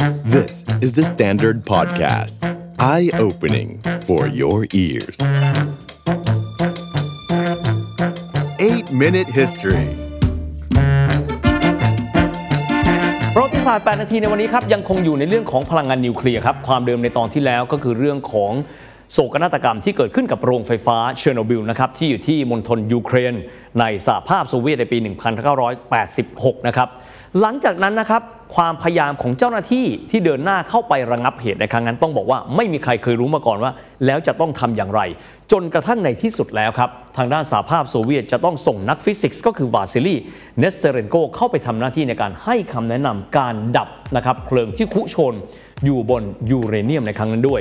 This is the Standard Podcast. Eye opening for your ears. 8 Minute History ประวัติศาสตร์ 8 นาทีในวันนี้ครับ ยังคงอยู่ในเรื่องของพลังงานนิวเคลียร์ครับ ความเดิมในตอนที่แล้วก็คือเรื่องของ โศกนาฏกรรมที่เกิดขึ้นกับโรงไฟฟ้าเชอร์โนบิลนะครับที่อยู่ที่มณฑลยูเครน ในสหภาพโซเวียตในปี 1986 นะครับหลังจากนั้นนะครับความพยายามของเจ้าหน้าที่ที่เดินหน้าเข้าไประงับเหตุในครั้งนั้นต้องบอกว่าไม่มีใครเคยรู้มาก่อนว่า แล้วจะต้องทำอย่างไร จนกระทั่งในที่สุดแล้วครับ ทางด้านสหภาพโซเวียตจะต้องส่งนักฟิสิกส์ก็คือวาซิลีเนสเตเรนโกเข้าไปทำหน้าที่ในการให้คำแนะนำการดับนะครับเพลิงที่คุโชน อยู่บนยูเรเนียมในครั้งนั้นด้วย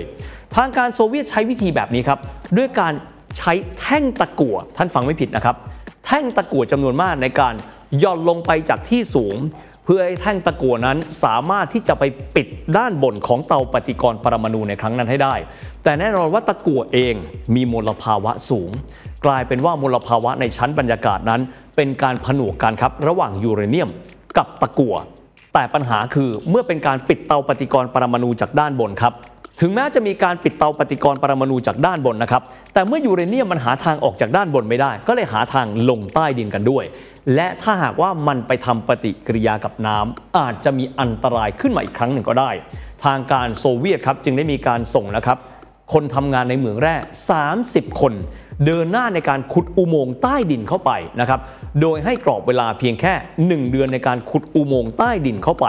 ทางการโซเวียตใช้วิธีแบบนี้ครับด้วยการใช้แท่งตะกั่วท่านฟังไม่ผิดนะครับ แท่งตะกั่วจำนวนมากในการย่อนลงไปจากที่สูง เพื่อให้แท่งตะกั่วนั้นสามารถที่จะไปปิดด้านบนของเตาปฏิกรณ์ปรมาณูในครั้งนั้นให้ได้ แต่แน่นอนว่าตะกั่วเองมีมลภาวะสูง กลายเป็นว่ามลภาวะในชั้นบรรยากาศนั้น เป็นการผนวกกันครับระหว่างยูเรเนียมกับตะกั่ว แต่ปัญหาคือเมื่อเป็นการปิดเตาปฏิกรณ์ปรมาณูจากด้านบนครับถึงแม้จะมีการปิดเตาปฏิกรณ์ปรมาณูจากด้านบนนะครับ แต่เมื่อยูเรเนียมมันหาทางออกจากด้านบนไม่ได้ ก็เลยหาทางลงใต้ดินกันด้วย และถ้าหากว่ามันไปทำปฏิกิริยากับน้ำอาจจะมีอันตรายขึ้นมาอีกครั้งหนึ่งก็ได้ ทางการโซเวียตครับจึงได้มีการส่งนะครับ คนทำงานในเหมืองแร่ 30 คน เดินหน้าในการขุดอุโมงค์ใต้ดินเข้าไปนะครับ โดยให้กรอบเวลาเพียงแค่ 1 เดือนในการขุดอุโมงค์ใต้ดินเข้าไป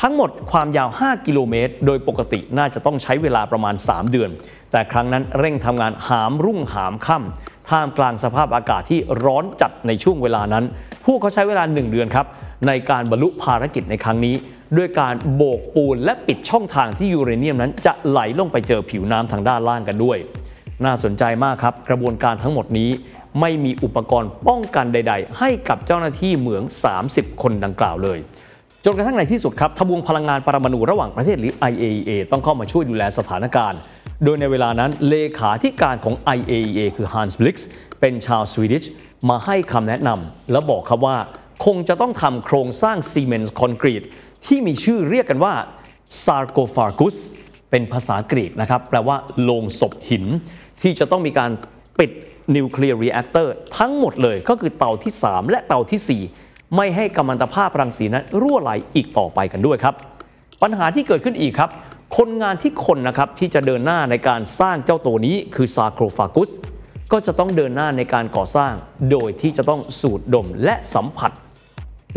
ทั้งหมดความยาว 5 กิโลเมตร โดยปกติน่าจะต้องใช้เวลาประมาณ 3 เดือน แต่ครั้งนั้นเร่งทำงานหามรุ่งหามค่ำท่ามกลางสภาพอากาศที่ร้อนจัดในช่วงเวลานั้น พวกเขาใช้เวลา 1 เดือนครับในการบรรลุภารกิจในครั้งนี้ ด้วยการโบกปูนและปิดช่องทางที่ยูเรเนียมนั้นจะไหลลงไปเจอผิวน้ำทางด้านล่างกันด้วย น่าสนใจมากครับ กระบวนการทั้งหมดนี้ ไม่มีอุปกรณ์ป้องกันใด ๆ ให้กับเจ้าหน้าที่เหมือง 30 คนดังกล่าวเลยจนกระทั่งในที่สุดครับทบวงพลังงานปรมาณูระหว่างประเทศหรือ IAEA ต้องเข้ามาช่วยดูแลสถานการณ์ โดยในเวลานั้นเลขาธิการของ IAEA คือ Hans Blix เป็นชาว Swedish มาให้คำแนะนำและบอกครับว่า คงจะต้องทำโครงสร้างซีเมนต์คอนกรีตที่มีชื่อเรียกกันว่า sarcophagus เป็นภาษากรีกนะครับ แปลว่าโลงศพหิน ที่จะต้องมีการปิดnuclear reactor ทั้งหมดเลยก็คือเตาที่ 3 และเตาทีสี่ 4 ไม่ให้กัมมันตภาพรังสีนั้นรั่วไหลอีกต่อไปกันด้วยครับ ปัญหาที่เกิดขึ้นอีกครับ คนงานที่คนนะครับที่จะเดินหน้าในการสร้างเจ้าตัวนี้คือ sarcophagus ก็จะต้องเดินหน้าในการก่อสร้าง โดยที่จะต้องสูดดมและสัมผัส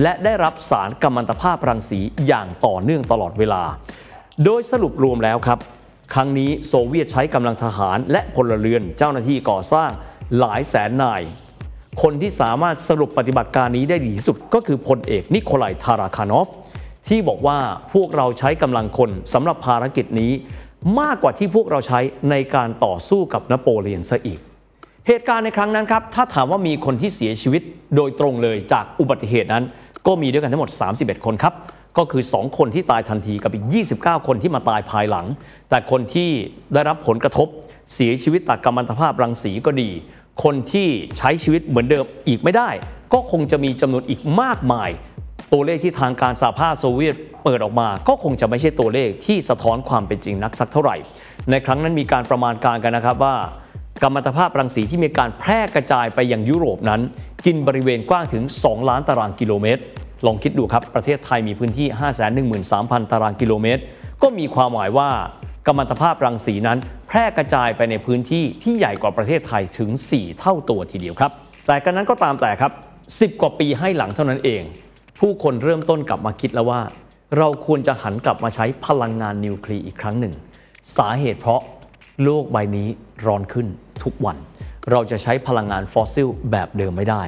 และได้รับสารกัมมันตภาพรังสีอย่างต่อเนื่องตลอดเวลา โดยสรุปรวมแล้วครับ ครั้งนี้โซเวียตใช้กำลังทหารและพลเรือนเจ้าหน้าที่ก่อสร้างหลายแสนนาย คนที่สามารถสรุปปฏิบัติการนี้ได้ดีที่สุดก็คือพลเอกนิโคลัยทาราคานอฟ ที่บอกว่าพวกเราใช้กำลังคนสำหรับภารกิจนี้ มากกว่าที่พวกเราใช้ในการต่อสู้กับนโปเลียนซะอีก เหตุการณ์ในครั้งนั้นครับถ้าถามว่ามีคนที่เสียชีวิตโดยตรงเลยจากอุบัติเหตุนั้น ก็มีด้วยกันทั้งหมด 31 คนครับ ก็คือ 2 คนที่ตายทันทีกับอีก 29 คนที่มาตายภายหลัง แต่คนที่ได้รับผลกระทบเสียชีวิตจากกัมมันตภาพรังสีก็ดี คนที่ใช้ชีวิตเหมือนเดิมอีกไม่ได้ ก็คงจะมีจำนวนอีกมากมาย ตัวเลขที่ทางการสหภาพโซเวียตเปิดออกมา ก็คงจะไม่ใช่ตัวเลขที่สะท้อนความเป็นจริงนักสักเท่าไหร่ ในครั้งนั้นมีการประมาณการกันนะครับว่ากัมมันตภาพรังสีที่มีการแพร่กระจายไปยังยุโรปนั้น กินบริเวณกว้างถึง 2 ล้านตารางกิโลเมตร ลองคิดดูครับ ประเทศไทยมีพื้นที่ 513,000 ตารางกิโลเมตร ก็มีความหมายว่ากัมมันตภาพรังสีนั้น แพร่กระจายไปในพื้นที่ที่ใหญ่กว่าประเทศไทยถึง 4 เท่าตัวทีเดียวครับ แต่กันนั้นก็ตามแต่ครับ 10 กว่าปีให้หลังเท่านั้นเอง ผู้คนเริ่มต้นกลับมาคิดแล้วว่า เราควรจะหันกลับมาใช้พลังงานนิวเคลียร์อีกครั้งหนึ่ง สาเหตุเพราะโลกใบนี้ร้อนขึ้นทุกวัน เราจะใช้พลังงานฟอสซิลแบบเดิมไม่ได้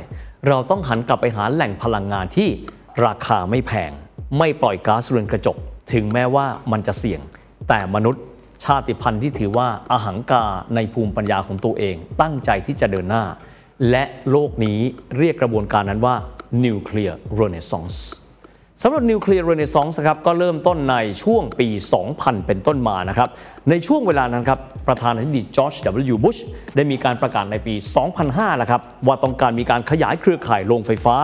เราต้องหันกลับไปหาแหล่งพลังงานที่ ราคาไม่แพง ไม่ปล่อยก๊าซเรือนกระจก ถึงแม้ว่ามันจะเสี่ยง แต่มนุษย์ชาติพันธุ์ที่ถือว่าอหังการในภูมิปัญญาของตัวเอง ตั้งใจที่จะเดินหน้า และโลกนี้เรียกกระบวนการนั้นว่า Nuclear Renaissance สำหรับ Nuclear Renaissance ครับก็เริ่มต้นในช่วงปี 2000 เป็นต้นมานะครับ ในช่วงเวลานั้นครับ ประธานาธิบดีจอร์จ W. บุชได้มีการประกาศในปี 2005นะครับว่าต้องการมีการขยายเครือข่ายโรงไฟฟ้า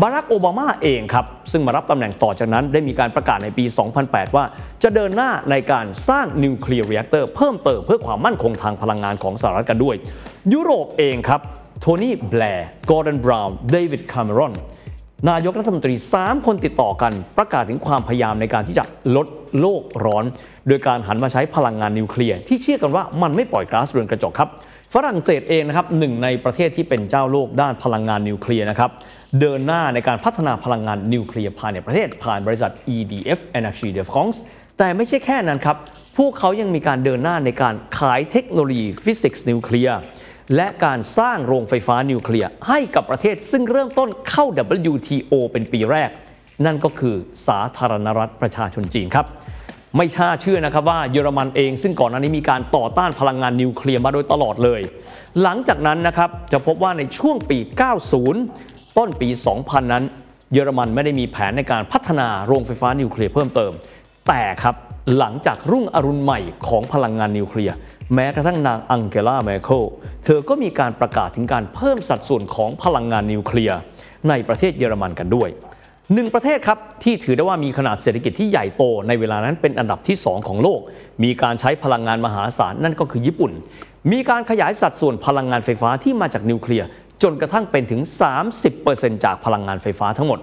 บารักโอบามาเองครับ ซึ่งมารับตำแหน่งต่อจากนั้นได้มีการประกาศในปี 2008 ว่า จะเดินหน้าในการสร้าง nuclear reactor เพิ่มเติมเพื่อความมั่นคงทางพลังงานของสหรัฐกันด้วย ยุโรปเองครับโทนี่แบลร์กอร์ดอนบราวน์เดวิดคาเมรอนนายกรัฐมนตรี 3 คนติดต่อกันประกาศถึงความพยายามในการที่จะลดโลกร้อน โดยการหันมาใช้พลังงานนิวเคลียร์ที่เชื่อกันว่ามันไม่ปล่อยก๊าซเรือนกระจกครับ ฝรั่งเศสเองนะครับหนึ่งในประเทศที่เป็นเจ้าโลกด้านพลังงานนิวเคลียร์นะครับเดินหน้าในการพัฒนาพลังงานนิวเคลียร์ภายในประเทศผ่านบริษัท EDF Energy de France แต่ไม่ใช่แค่นั้นครับ พวกเขายังมีการเดินหน้าในการขายเทคโนโลยีฟิสิกส์นิวเคลียร์และการสร้างโรงไฟฟ้านิวเคลียร์ให้กับประเทศซึ่งเริ่มต้นเข้า WTO เป็นปีแรก นั่นก็คือสาธารณรัฐประชาชนจีนครับ ไม่ช่าเชื่อนะครับว่าเยอรมันเองซึ่งก่อนหน้านี้มีการต่อต้านพลังงานนิวเคลียร์มาโดยตลอดเลย หลังจากนั้นนะครับจะพบว่าในช่วงปี 90 ต้นปี 2000 นั้น เยอรมันไม่ได้มีแผนในการพัฒนาโรงไฟฟ้านิวเคลียร์เพิ่มเติม แต่ครับหลังจากรุ่งอรุณใหม่ของพลังงานนิวเคลียร์แม้กระทั่งนางอังเกลาแมร์เคิลเธอก็มีการประกาศถึงการเพิ่มสัดส่วนของพลังงานนิวเคลียร์ในประเทศเยอรมันกันด้วย หนึ่งประเทศครับ ที่ถือได้ว่ามีขนาดเศรษฐกิจที่ใหญ่โตในเวลานั้นเป็นอันดับที่ 2 ของโลก มีการใช้พลังงานมหาศาลนั่นก็คือญี่ปุ่น มีการขยายสัดส่วนพลังงานไฟฟ้าที่มาจากนิวเคลียร์จนกระทั่งเป็นถึง 30%จากพลังงานไฟฟ้าทั้งหมด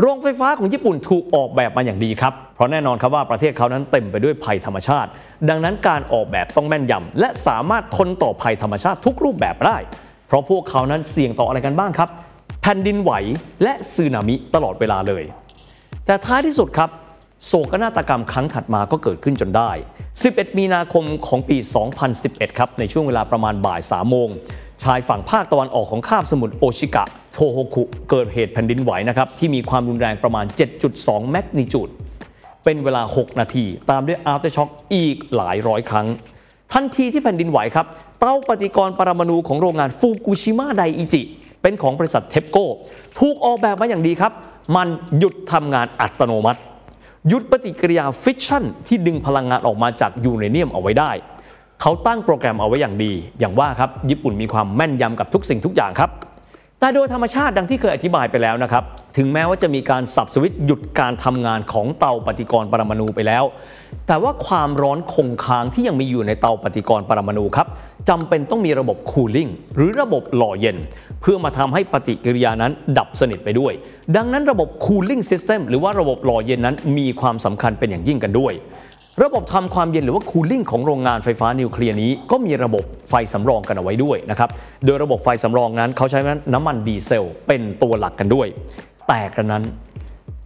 โรงไฟฟ้าของญี่ปุ่นถูกออกแบบมาอย่างดีครับ เพราะแน่นอนครับว่าประเทศเขานั้นเต็มไปด้วยภัยธรรมชาติ ดังนั้นการออกแบบต้องแม่นยำและสามารถทนต่อภัยธรรมชาติทุกรูปแบบได้ เพราะพวกเขานั้นเสี่ยงต่ออะไรกันบ้างครับ ผ่นดินไหวและสึนามิตลอดเวลาเลย แต่ท้ายที่สุดครับ โศกนาฏกรรมครั้งถัดมาก็เกิดขึ้นจนได้ 11 มีนาคมของปี 2011 ครับ ในช่วงเวลาประมาณบ่าย3โมง ชายฝั่งภาคตะวันออกของคาบสมุทรโอชิกะ โทโฮคุ เกิดเหตุแผ่นดินไหวนะครับที่มีความรุนแรงประมาณ 7.2 แมกนิจูด เป็นเวลา 6 นาที ตามด้วย aftershock อีกหลายร้อยครั้ง ทันทีที่แผ่นดินไหวครับ เตาปฏิกรณ์ปรมาณูของโรงงานฟูกุชิมะไดอิจิ เป็นของบริษัทเทปโก้ถูกออกแบบมาอย่างดีครับ มันหยุดทำงานอัตโนมัติ หยุดปฏิกิริยาฟิชชั่น ที่ดึงพลังงานออกมาจากยูเรเนียมเอาไว้ได้ เขาตั้งโปรแกรมเอาไว้อย่างดี อย่างว่าครับญี่ปุ่นมีความแม่นยำกับทุกสิ่งทุกอย่างครับ แต่โดยธรรมชาติดังที่เคยอธิบายไปแล้วนะครับ ถึงแม้ว่าจะมีการสับสวิตช์หยุดการทำงานของเตาปฏิกรณ์ปรมาณูไปแล้ว แต่ว่าความร้อนคงค้างที่ยังมีอยู่ในเตาปฏิกรณ์ปรมาณูครับจำเป็นต้องมีระบบ cooling หรือระบบหล่อเย็น เพื่อมาทำให้ปฏิกิริยานั้นดับสนิทไปด้วย ดังนั้นระบบ cooling system หรือว่าระบบหล่อเย็นนั้นมีความสำคัญเป็นอย่างยิ่งกันด้วย ระบบทำความเย็นหรือว่า cooling ของโรงงานไฟฟ้านิวเคลียร์นี้ ก็มีระบบไฟสำรองกันเอาไว้ด้วยนะครับ โดยระบบไฟสำรองนั้น เขาใช้น้ำมันดีเซลเป็นตัวหลักกันด้วย แต่กระนั้น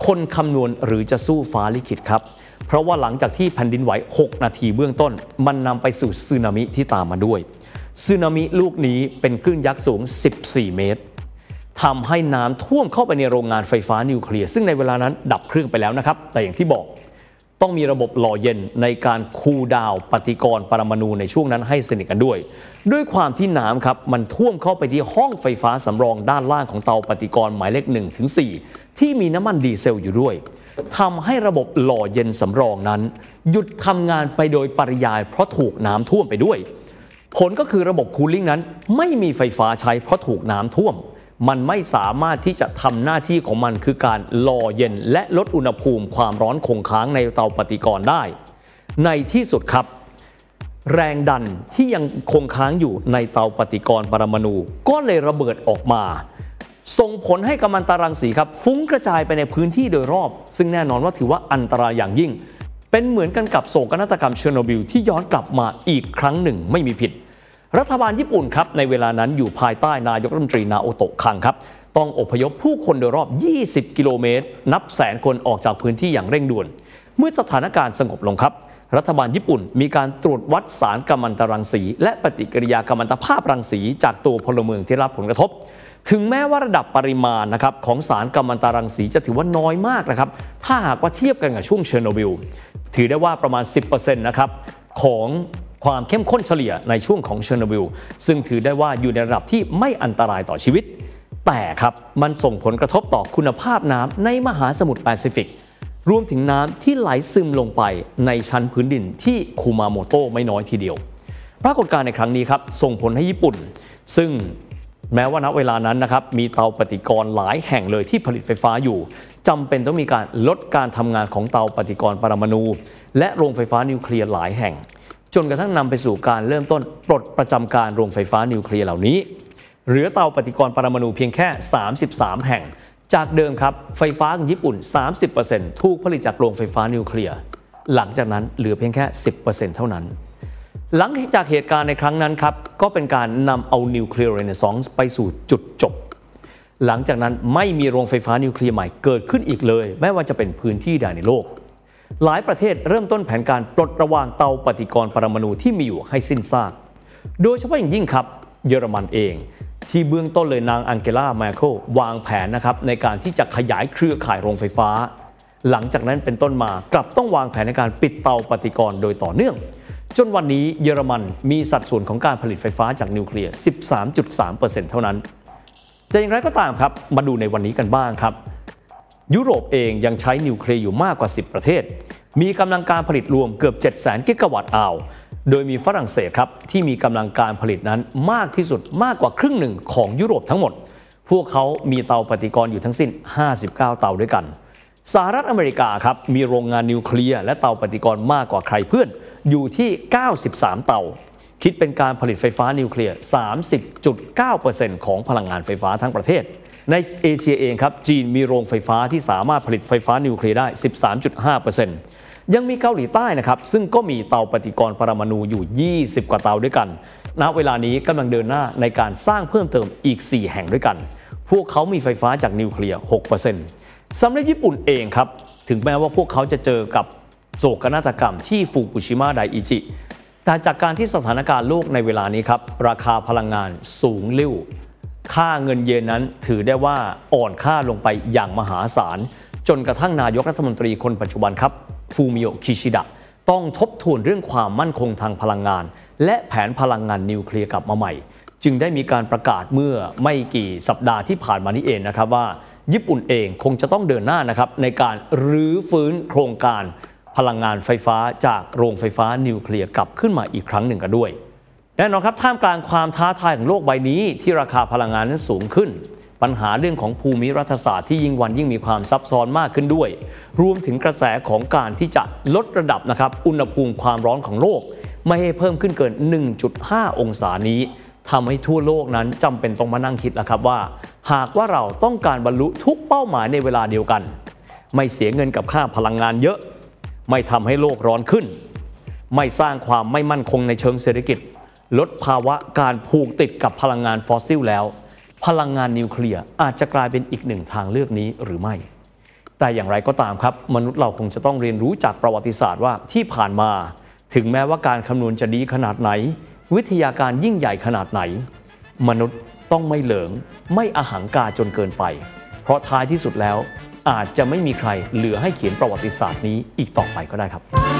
คนคำนวณหรือจะสู้ฟ้าลิขิตครับ เพราะว่าหลังจากที่แผ่นดินไหว 6 นาทีเบื้องต้น มันนำไปสู่สึนามิที่ตามมาด้วยสึนามิลูกนี้เป็นคลื่นยักษ์สูง 14 เมตรทำให้น้ำท่วมเข้าไปในโรงงานไฟฟ้านิวเคลียร์ซึ่งในเวลานั้นดับเครื่องไปแล้วนะครับ แต่อย่างที่บอก ต้องมีระบบหล่อเย็นในการคูลดาวปฏิกรณ์ปรมาณูในช่วงนั้นให้สนิทกันด้วย ด้วยความที่น้ำครับมันท่วมเข้าไปที่ห้องไฟฟ้าสำรองด้านล่างของเตาปฏิกรณ์หมายเลข1ถึง4ที่มีน้ำมันดีเซลอยู่ด้วยทำให้ระบบหล่อเย็นสำรองนั้น หยุดทำงานไปโดยปริยายเพราะถูกน้ำท่วมไปด้วย ผลก็คือระบบคูลิ่งนั้นไม่มีไฟฟ้าใช้เพราะถูกน้ำท่วม มันไม่สามารถที่จะทำหน้าที่ของมันคือการหล่อเย็น และลดอุณหภูมิความร้อนคงค้างในเตาปฏิกรณ์ได้ ในที่สุดครับ แรงดันที่ยังคงค้างอยู่ในเตาปฏิกรณ์ปรมาณูก็เลยระเบิดออกมาส่งผลให้กัมมันตรังสีครับ ฟุ้งกระจายไปในพื้นที่โดยรอบ ซึ่งแน่นอนว่าถือว่าอันตรายอย่างยิ่ง เป็นเหมือนกันกับโศกนาฏกรรมเชอร์โนบิลที่ย้อนกลับมาอีกครั้งหนึ่งไม่มีผิด รัฐบาลญี่ปุ่นครับในเวลานั้นอยู่ภายใต้นายกรัฐมนตรีนาโอโตะคังครับต้องอพยพผู้คนโดยรอบ 20 กิโลเมตร นับแสนคนออกจากพื้นที่อย่างเร่งด่วน เมื่อสถานการณ์สงบลงครับ รัฐบาลญี่ปุ่นมีการตรวจวัดสารกัมมันตรังสี และปฏิกิริยากัมมันตภาพรังสี จากตัวพลเมืองที่รับผลกระทบ ถึงแม้ว่าระดับปริมาณนะครับของสารกัมมันตรังสีจะถือว่าน้อยมากนะครับ ถ้าหากว่าเทียบกันกับช่วงเชอร์โนบิล ถือได้ว่าประมาณ 10%นะครับของ ความเข้มข้นเฉลี่ยในช่วงของเชอร์โนบิลซึ่งถือได้ว่าอยู่ในระดับที่ไม่อันตรายต่อชีวิต แต่ครับมันส่งผลกระทบต่อคุณภาพน้ำในมหาสมุทรแปซิฟิกรวมถึงน้ำที่ไหลซึมลงไปในชั้นพื้นดินที่คูมาโมโตไม่น้อยทีเดียว ปรากฏการณ์ในครั้งนี้ครับส่งผลให้ญี่ปุ่น ซึ่งแม้ว่าณเวลานั้นนะครับมีเตาปฏิกรณ์หลายแห่งเลยที่ผลิตไฟฟ้าอยู่จำเป็นต้องมีการลดการทำงานของเตาปฏิกรณ์ปรมาณูและโรงไฟฟ้านิวเคลียร์หลายแห่ง จนกระทั่งนำไปสู่การเริ่มต้นปลดประจำการโรงไฟฟ้านิวเคลียร์เหล่านี้ เหลือเตาปฏิกรณ์ปรมาณูเพียงแค่ 33 แห่ง จากเดิมครับไฟฟ้าของญี่ปุ่น 30%ถูกผลิตจากโรงไฟฟ้านิวเคลียร์หลังจากนั้นเหลือเพียงแค่ 10%เท่านั้น หลังจากเหตุการณ์ในครั้งนั้นครับก็เป็นการนำเอา Nuclear Renaissance ไปสู่จุดจบหลังจากนั้นไม่มีโรงไฟฟ้านิวเคลียร์ใหม่เกิดขึ้นอีกเลยแม้ว่าจะเป็นพื้นที่ใดในโลก หลายประเทศเริ่มต้นแผนการปลดระวางเตาปฏิกรณ์ปรมาณูที่มีอยู่ให้สิ้นซาก โดยเฉพาะอย่างยิ่งครับเยอรมันเอง ที่เบื้องต้นเลยนางอังเกลาแมเคิลวางแผนนะครับในการที่จะขยายเครือข่ายโรงไฟฟ้า หลังจากนั้นเป็นต้นมากลับต้องวางแผนในการปิดเตาปฏิกรณ์โดยต่อเนื่อง จนวันนี้เยอรมันมีสัดส่วนของการผลิตไฟฟ้าจากนิวเคลียร์ 13.3%เท่านั้น แต่อย่างไรก็ตามครับมาดูในวันนี้กันบ้างครับ ยุโรปเองยังใช้นิวเคลียร์อยู่มากกว่า 10 ประเทศ มีกำลังการผลิตรวมเกือบ 7 0 0 0 0 กิกะวัตต์อาวโดยมีฝรั่งเศสครับที่มีกำลังการผลิตนั้นมากที่สุดมากกว่าครึ่งหนึ่งของยุโรปทั้งหมด พวกเขามีเตาปฏิกรณ์อยู่ทั้งสิ้น 59 เตาด้วยกันสหรัฐอเมริกาครับมีโรงงานนิวเคลียร์และเตาปฏิกรณ์มากกว่าใครเพื่อน อยู่ที่ 93 เตา คิดเป็นการผลิตไฟฟ้านิวเคลียร์ 30.9%ของพลังงานไฟฟ้าทั้งประเทศ ในเอเชียเองครับจีนมีโรงไฟฟ้าที่สามารถผลิตไฟฟ้านิวเคลียร์ได้ 13.5%ยังมีเกาหลีใต้นะครับซึ่งก็มีเตาปฏิกรณ์ปรมาณูอยู่ 20 กว่าเตาด้วยกัน ณ เวลานี้กำลังเดินหน้าในการสร้างเพิ่มเติมอีก 4 แห่งด้วยกัน พวกเขามีไฟฟ้าจากนิวเคลียร์ 6%สำหรับญี่ปุ่นเองครับถึงแม้ว่าพวกเขาจะเจอกับโศกนาฏกรรมที่ฟุกุชิมะไดอิจิแต่จากการที่สถานการณ์โลกในเวลานี้ครับราคาพลังงานสูงลิ่ว ค่าเงินเยนนั้นถือได้ว่าอ่อนค่าลงไปอย่างมหาศาล จนกระทั่งนายกรัฐมนตรีคนปัจจุบันครับฟูมิโอคิชิดะต้องทบทวนเรื่องความมั่นคงทางพลังงาน และแผนพลังงานนิวเคลียร์กลับมาใหม่ จึงได้มีการประกาศเมื่อไม่กี่สัปดาห์ที่ผ่านมานี้เองนะครับว่า ญี่ปุ่นเองคงจะต้องเดินหน้านะครับในการรื้อฟื้นโครงการพลังงานไฟฟ้าจากโรงไฟฟ้านิวเคลียร์กลับขึ้นมาอีกครั้งหนึ่งกันด้วย แน่นอนครับท่ามกลางความท้าทายของโลกใบนี้ ที่ราคาพลังงานนั้นสูงขึ้น ปัญหาเรื่องของภูมิรัฐศาสตร์ที่ยิ่งวันยิ่งมีความซับซ้อนมากขึ้นด้วย รวมถึงกระแสของการที่จะลดระดับนะครับอุณหภูมิความร้อนของโลก ไม่ให้เพิ่มขึ้นเกิน 1.5 องศานี้ทำให้ทั่วโลกนั้นจำเป็นต้องมานั่งคิดแล้วครับว่า หากว่าเราต้องการบรรลุทุกเป้าหมายในเวลาเดียวกัน ไม่เสียเงินกับค่าพลังงานเยอะ ไม่ทำให้โลกร้อนขึ้น ไม่สร้างความไม่มั่นคงในเชิงเศรษฐกิจ ลดภาวะการผูกติดกับพลังงานฟอสซิลแล้ว พลังงานนิวเคลียร์อาจจะกลายเป็นอีกหนึ่งทางเลือกนี้หรือไม่ แต่อย่างไรก็ตามครับ มนุษย์เราคงจะต้องเรียนรู้จากประวัติศาสตร์ว่าที่ผ่านมา ถึงแม้ว่าการคำนวณจะดีขนาดไหน วิทยาการยิ่งใหญ่ขนาดไหน มนุษย์ต้องไม่เหลิง ไม่อหังการจนเกินไป เพราะท้ายที่สุดแล้วอาจจะไม่มีใครเหลือให้เขียนประวัติศาสตร์นี้อีกต่อไปก็ได้ครับ